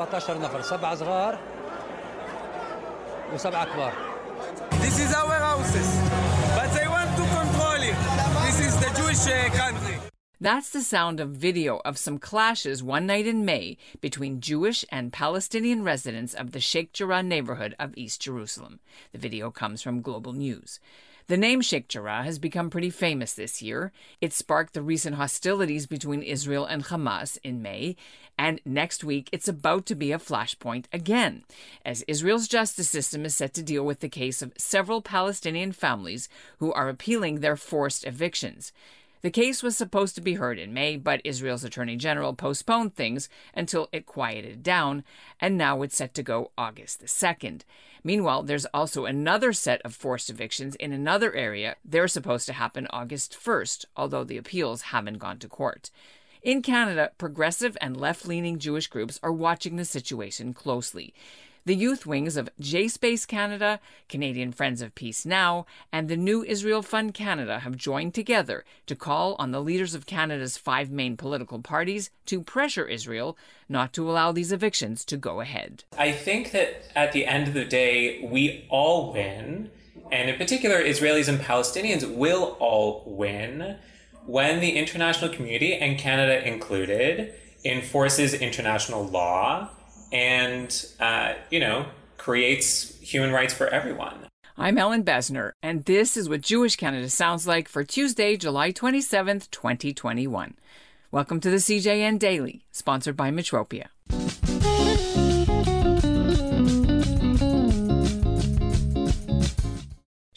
احنا بالعيله 14 نفر سبعه صغار وسبعه كبار This is our houses, but they want to control it. This is the Jewish uh, country. That's the sound of video of some clashes one night in May between Jewish and Palestinian residents of the Sheikh Jarrah neighborhood of East Jerusalem. The video comes from Global News. The name Sheikh Jarrah has become pretty famous this year. It sparked the recent hostilities between Israel and Hamas in May, and next week it's about to be a flashpoint again, as Israel's justice system is set to deal with the case of several Palestinian families who are appealing their forced evictions. The case was supposed to be heard in May, but Israel's Attorney General postponed things until it quieted down, and now it's set to go August the 2nd. Meanwhile, there's also another set of forced evictions in another area. They're supposed to happen August 1st, although the appeals haven't gone to court. In Canada, progressive and left leaning Jewish groups are watching the situation closely. The youth wings of J Space Canada, Canadian Friends of Peace Now, and the New Israel Fund Canada have joined together to call on the leaders of Canada's five main political parties to pressure Israel not to allow these evictions to go ahead. I think that at the end of the day, we all win, and in particular, Israelis and Palestinians will all win when the international community, and Canada included, enforces international law and, uh, you know, creates human rights for everyone. I'm Ellin Bessner, and this is what Jewish Canada sounds like for Tuesday, July 27th, 2021. Welcome to the CJN Daily, sponsored by Metropia.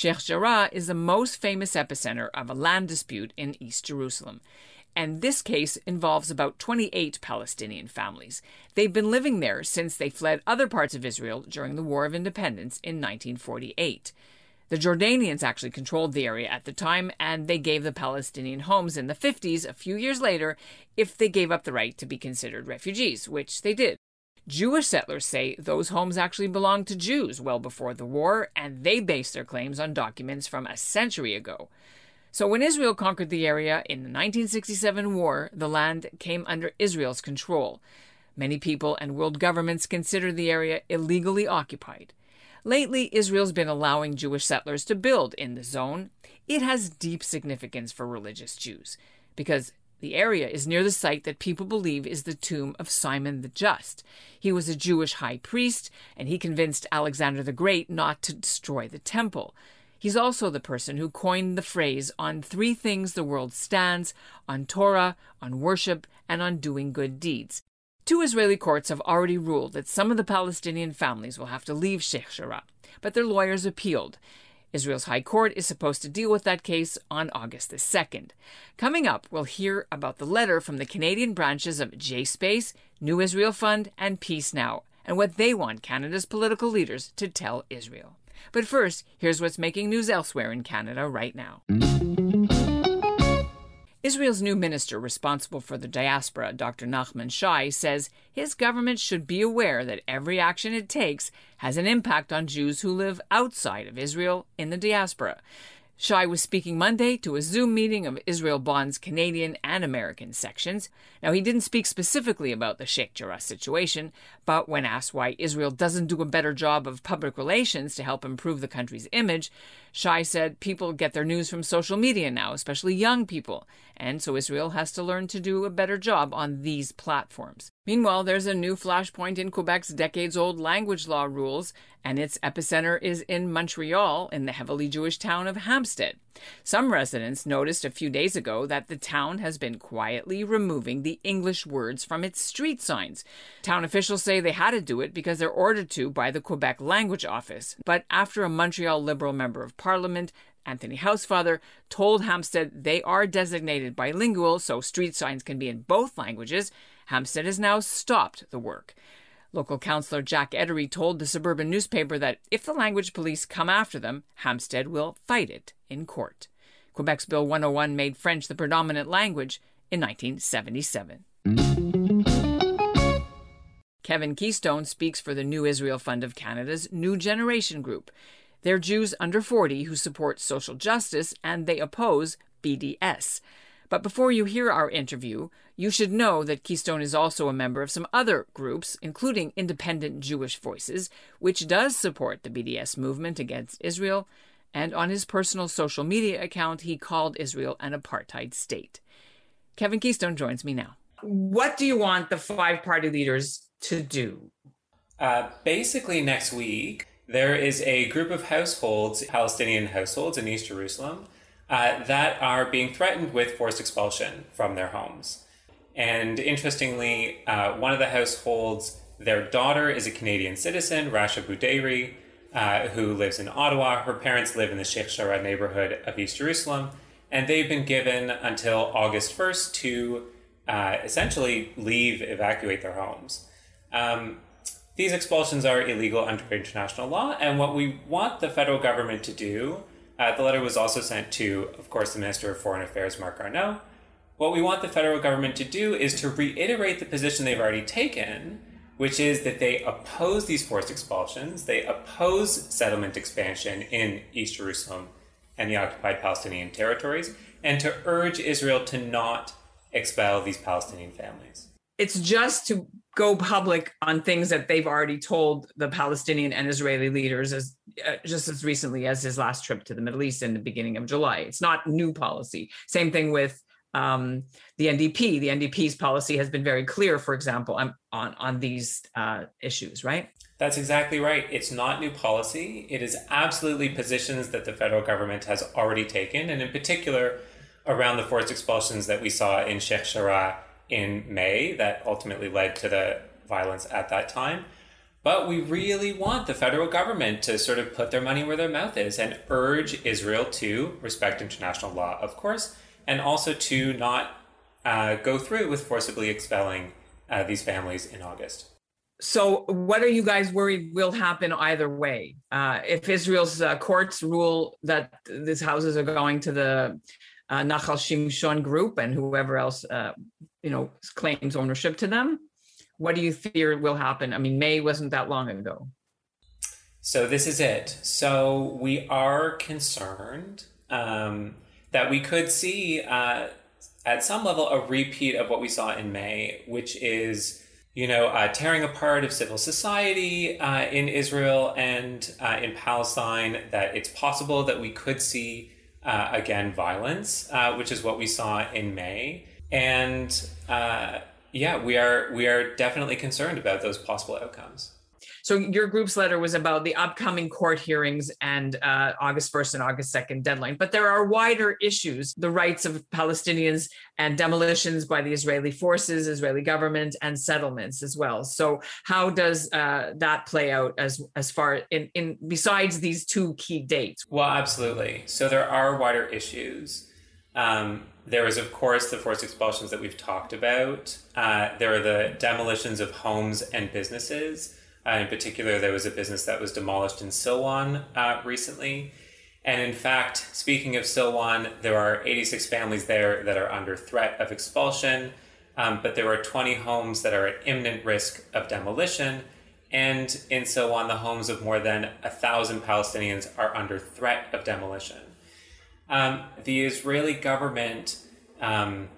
Sheikh Jarrah is the most famous epicenter of a land dispute in East Jerusalem and this case involves about 28 Palestinian families. They've been living there since they fled other parts of Israel during the War of Independence in 1948. The Jordanians actually controlled the area at the time, and they gave the Palestinian homes in the 50s, a few years later, if they gave up the right to be considered refugees, which they did. Jewish settlers say those homes actually belonged to Jews well before the war, and they base their claims on documents from a century ago. So, when Israel conquered the area in the 1967 war, the land came under Israel's control. Many people and world governments consider the area illegally occupied. Lately, Israel's been allowing Jewish settlers to build in the zone. It has deep significance for religious Jews because the area is near the site that people believe is the tomb of Simon the Just. He was a Jewish high priest, and he convinced Alexander the Great not to destroy the temple. He's also the person who coined the phrase on three things the world stands on Torah, on worship, and on doing good deeds. Two Israeli courts have already ruled that some of the Palestinian families will have to leave Sheikh Jarrah, but their lawyers appealed. Israel's High Court is supposed to deal with that case on August the 2nd. Coming up, we'll hear about the letter from the Canadian branches of J Space, New Israel Fund, and Peace Now, and what they want Canada's political leaders to tell Israel. But first, here's what's making news elsewhere in Canada right now. Israel's new minister responsible for the diaspora, Dr. Nachman Shai, says his government should be aware that every action it takes has an impact on Jews who live outside of Israel in the diaspora. Shai was speaking Monday to a Zoom meeting of Israel Bond's Canadian and American sections. Now, he didn't speak specifically about the Sheikh Jarrah situation, but when asked why Israel doesn't do a better job of public relations to help improve the country's image, Shai said people get their news from social media now, especially young people, and so Israel has to learn to do a better job on these platforms. Meanwhile, there's a new flashpoint in Quebec's decades old language law rules, and its epicenter is in Montreal, in the heavily Jewish town of Hampstead. Some residents noticed a few days ago that the town has been quietly removing the English words from its street signs. Town officials say they had to do it because they're ordered to by the Quebec Language Office. But after a Montreal Liberal member of Parliament Anthony Housefather told Hampstead they are designated bilingual, so street signs can be in both languages. Hampstead has now stopped the work. Local councillor Jack Edery told the suburban newspaper that if the language police come after them, Hampstead will fight it in court. Quebec's Bill 101 made French the predominant language in 1977. Kevin Keystone speaks for the New Israel Fund of Canada's New Generation Group. They're Jews under 40 who support social justice and they oppose BDS. But before you hear our interview, you should know that Keystone is also a member of some other groups, including Independent Jewish Voices, which does support the BDS movement against Israel. And on his personal social media account, he called Israel an apartheid state. Kevin Keystone joins me now. What do you want the five party leaders to do? Uh, basically, next week, there is a group of households, Palestinian households in East Jerusalem, uh, that are being threatened with forced expulsion from their homes. And interestingly, uh, one of the households, their daughter is a Canadian citizen, Rasha Bouderi, uh, who lives in Ottawa. Her parents live in the Sheikh Jarrah neighborhood of East Jerusalem, and they've been given until August 1st to uh, essentially leave, evacuate their homes. Um, these expulsions are illegal under international law, and what we want the federal government to do uh, the letter was also sent to, of course, the Minister of Foreign Affairs, Marc Garneau. What we want the federal government to do is to reiterate the position they've already taken, which is that they oppose these forced expulsions, they oppose settlement expansion in East Jerusalem and the occupied Palestinian territories, and to urge Israel to not expel these Palestinian families. It's just to go public on things that they've already told the Palestinian and Israeli leaders as uh, just as recently as his last trip to the Middle East in the beginning of July. It's not new policy. Same thing with um, the NDP. The NDP's policy has been very clear, for example, on on, on these uh, issues, right? That's exactly right. It's not new policy. It is absolutely positions that the federal government has already taken, and in particular around the forced expulsions that we saw in Sheikh Jarrah in May that ultimately led to the violence at that time. But we really want the federal government to sort of put their money where their mouth is and urge Israel to respect international law, of course, and also to not uh, go through with forcibly expelling uh, these families in August. So, what are you guys worried will happen either way? Uh, if Israel's uh, courts rule that these houses are going to the uh, Nachal Shimshon group and whoever else, uh, you know, claims ownership to them, what do you fear will happen? I mean, May wasn't that long ago. So this is it. So we are concerned um, that we could see uh, at some level a repeat of what we saw in May, which is you know uh, tearing apart of civil society uh, in Israel and uh, in Palestine. That it's possible that we could see uh, again violence, uh, which is what we saw in May, and yeah, we are we are definitely concerned about those possible outcomes. So your group's letter was about the upcoming court hearings and uh, August 1st and August 2nd deadline. But there are wider issues, the rights of Palestinians and demolitions by the Israeli forces, Israeli government, and settlements as well. So how does uh, that play out as as far in, in besides these two key dates? Well, absolutely. So there are wider issues. Um, there is, of course, the forced expulsions that we've talked about. Uh, there are the demolitions of homes and businesses. Uh, in particular, there was a business that was demolished in Silwan uh, recently. And in fact, speaking of Silwan, there are 86 families there that are under threat of expulsion, um, but there are 20 homes that are at imminent risk of demolition. And in Silwan, the homes of more than a thousand Palestinians are under threat of demolition. Um, the Israeli government, um,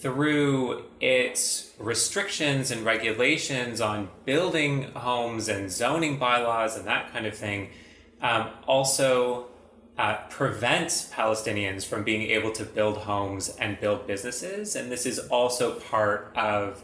through its restrictions and regulations on building homes and zoning bylaws and that kind of thing, um, also uh, prevents Palestinians from being able to build homes and build businesses. And this is also part of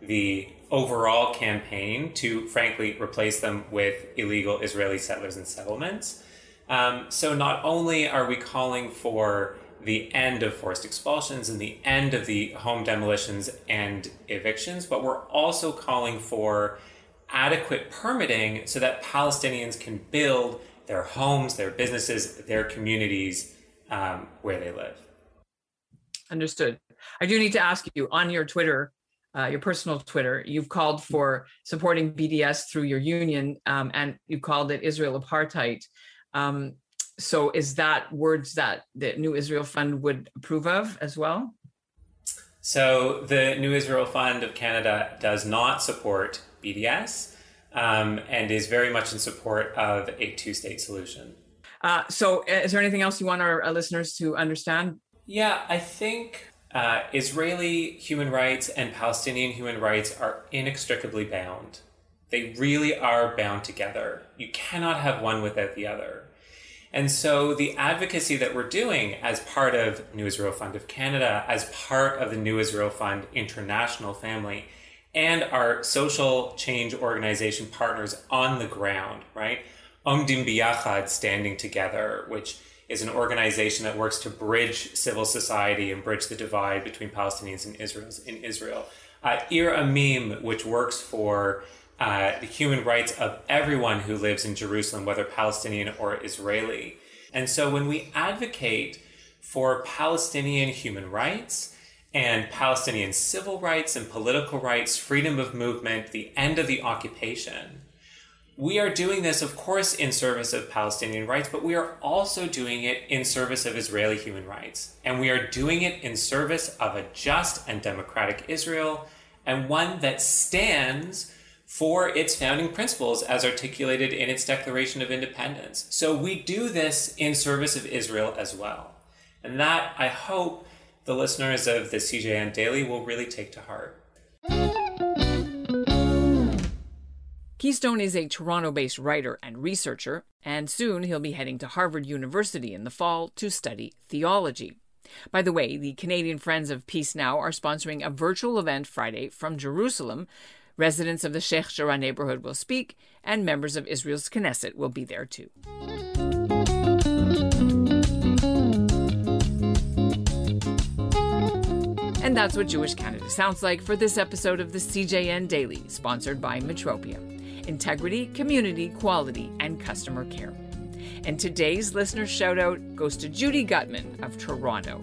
the overall campaign to, frankly, replace them with illegal Israeli settlers and settlements. Um, so not only are we calling for the end of forced expulsions and the end of the home demolitions and evictions, but we're also calling for adequate permitting so that Palestinians can build their homes, their businesses, their communities um, where they live. Understood. I do need to ask you on your Twitter, uh, your personal Twitter, you've called for supporting BDS through your union um, and you called it Israel apartheid. Um, so is that words that the New Israel Fund would approve of as well? So the New Israel Fund of Canada does not support BDS um, and is very much in support of a two-state solution. Uh, so is there anything else you want our, our listeners to understand? Yeah, I think uh, Israeli human rights and Palestinian human rights are inextricably bound. They really are bound together. You cannot have one without the other. And so the advocacy that we're doing as part of New Israel Fund of Canada, as part of the New Israel Fund international family, and our social change organization partners on the ground, right? Omdim Biyachad, Standing Together, which is an organization that works to bridge civil society and bridge the divide between Palestinians and Israel's in Israel. Uh, Ir Amim, which works for uh, the human rights of everyone who lives in Jerusalem, whether Palestinian or Israeli. And so when we advocate for Palestinian human rights and Palestinian civil rights and political rights, freedom of movement, the end of the occupation, we are doing this, of course, in service of Palestinian rights, but we are also doing it in service of Israeli human rights. And we are doing it in service of a just and democratic Israel and one that stands for its founding principles as articulated in its Declaration of Independence. So we do this in service of Israel as well. And that, I hope, the listeners of the CJN Daily will really take to heart. Keystone is a Toronto based writer and researcher, and soon he'll be heading to Harvard University in the fall to study theology. By the way, the Canadian Friends of Peace Now are sponsoring a virtual event Friday from Jerusalem. Residents of the Sheikh Jarrah neighborhood will speak, and members of Israel's Knesset will be there too. And that's what Jewish Canada sounds like for this episode of the CJN Daily, sponsored by Metropia integrity, community, quality, and customer care. And today's listener shout out goes to Judy Gutman of Toronto.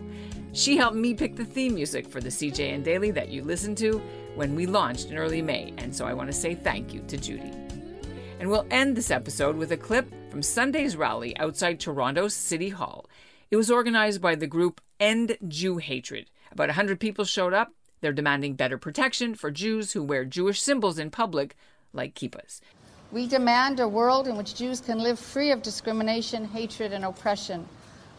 She helped me pick the theme music for the CJN Daily that you listened to when we launched in early May, and so I want to say thank you to Judy. And we'll end this episode with a clip from Sunday's rally outside Toronto's City Hall. It was organized by the group End Jew Hatred. About 100 people showed up. They're demanding better protection for Jews who wear Jewish symbols in public like kippas. We demand a world in which Jews can live free of discrimination, hatred, and oppression.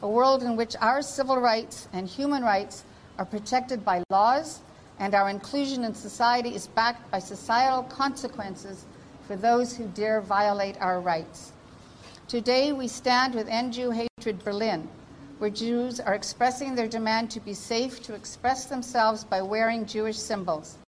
A world in which our civil rights and human rights are protected by laws and our inclusion in society is backed by societal consequences for those who dare violate our rights. Today, we stand with End Jew Hatred Berlin, where Jews are expressing their demand to be safe to express themselves by wearing Jewish symbols.